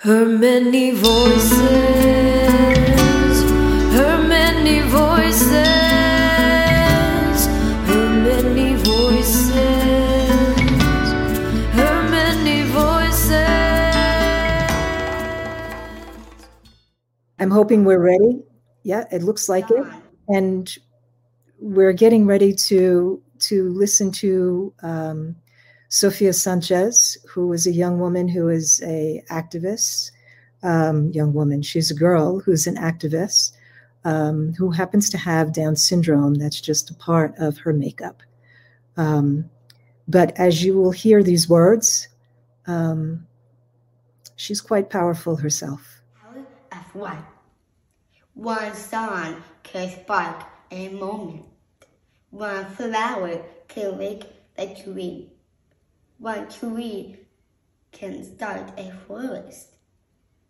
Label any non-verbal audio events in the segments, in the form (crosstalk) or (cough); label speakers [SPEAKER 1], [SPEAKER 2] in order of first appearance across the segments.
[SPEAKER 1] Her many voices, her many voices, her many voices, her many voices.
[SPEAKER 2] I'm hoping we're ready. Yeah, it looks like it. And we're getting ready to to listen to um, Sofia Sanchez, who is a young woman who is a activist. Um, young woman, she's a girl who's an activist um, who happens to have Down syndrome. That's just a part of her makeup. Um, but as you will hear these words, um, she's quite powerful herself.
[SPEAKER 3] One. One sun can spark a moment. One flower can wake a tree. One tree can start a forest.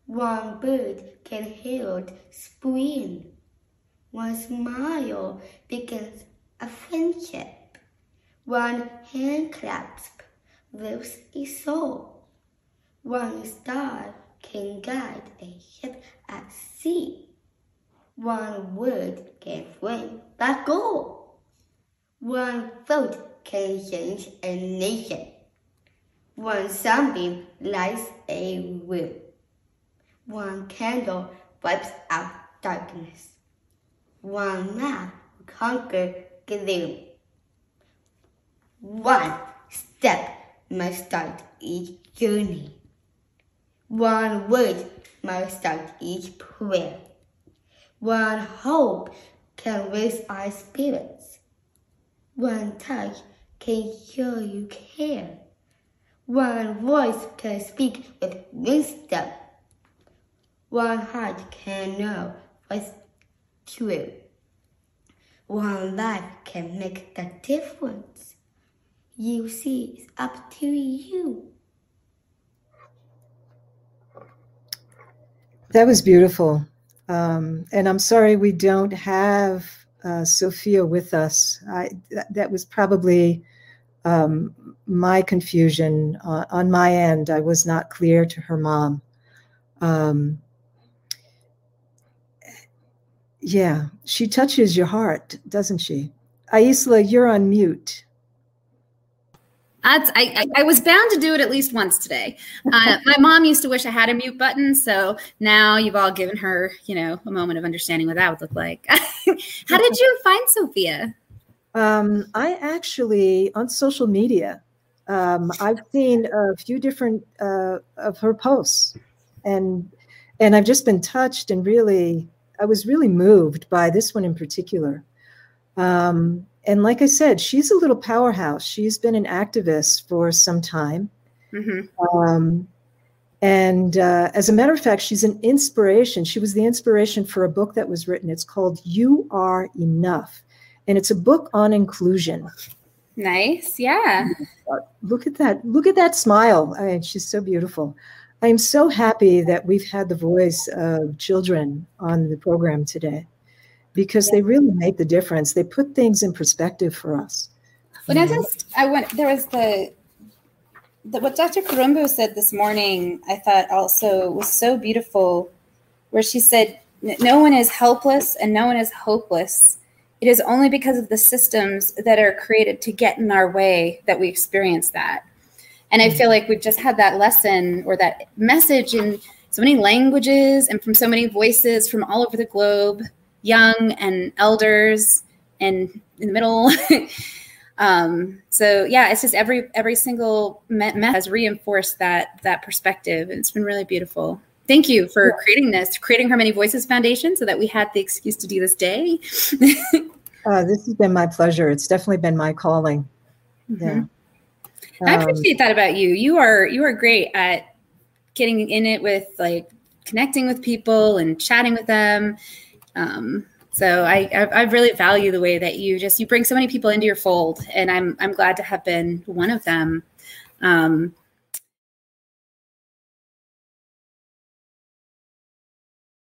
[SPEAKER 3] One bird can herald spring. One smile begins a friendship. One hand clasp lifts a soul. One star can guide a ship at sea. One word can frame the goal. One vote can change a nation. One sunbeam lights a room. One candle wipes out darkness. One man conquers gloom. One step must start each journey. One word must start each prayer. One hope can raise our spirits. One touch can show you care. One voice can speak with wisdom. One heart can know what's true. One life can make the difference. You see, it's up to you.
[SPEAKER 2] That was beautiful. Um, and I'm sorry we don't have uh, Sofia with us. I, that, that was probably um, my confusion uh, on my end. I was not clear to her mom. Um, yeah, she touches your heart, doesn't she? Aisla, you're on mute.
[SPEAKER 4] That's, I, I, was bound to do it at least once today. Uh, (laughs) my mom used to wish I had a mute button, so now you've all given her, you know, a moment of understanding what that would look like. (laughs) How did you find Sofia?
[SPEAKER 2] Um, I actually on social media, um, I've seen a few different uh, of her posts, and and I've just been touched and really, I was really moved by this one in particular. Um, and like I said, she's a little powerhouse. She's been an activist for some time. Mm-hmm. Um, and uh, as a matter of fact, she's an inspiration. She was the inspiration for a book that was written. It's called You Are Enough. And it's a book on inclusion.
[SPEAKER 4] Nice. Yeah.
[SPEAKER 2] Uh, look at that. Look at that smile. I mean, she's so beautiful. I am so happy that we've had the voice of children on the program today because yeah. they really make the difference. They put things in perspective for us.
[SPEAKER 4] When I mm-hmm. just, I went, there was the, the, what Dr. Karumbu said this morning, I thought also was so beautiful, where she said, no one is helpless and no one is hopeless. It is only because of the systems that are created to get in our way that we experience that. And I feel like we've just had that lesson or that message in so many languages and from so many voices from all over the globe young and elders and in the middle. (laughs) um, so yeah, it's just every every single met, has reinforced that that perspective, and it's been really beautiful. Thank you for creating this, creating Her Many Voices Foundation, so that we had the excuse to do this day. (laughs)
[SPEAKER 2] uh, this has been my pleasure. It's definitely been my calling. Mm-hmm. Yeah.
[SPEAKER 4] I appreciate that about you. You are you are great at getting in it with like connecting with people and chatting with them um, so I, I, I really value the way that you just you bring so many people into your fold, and I'm I'm glad to have been one of them. Um,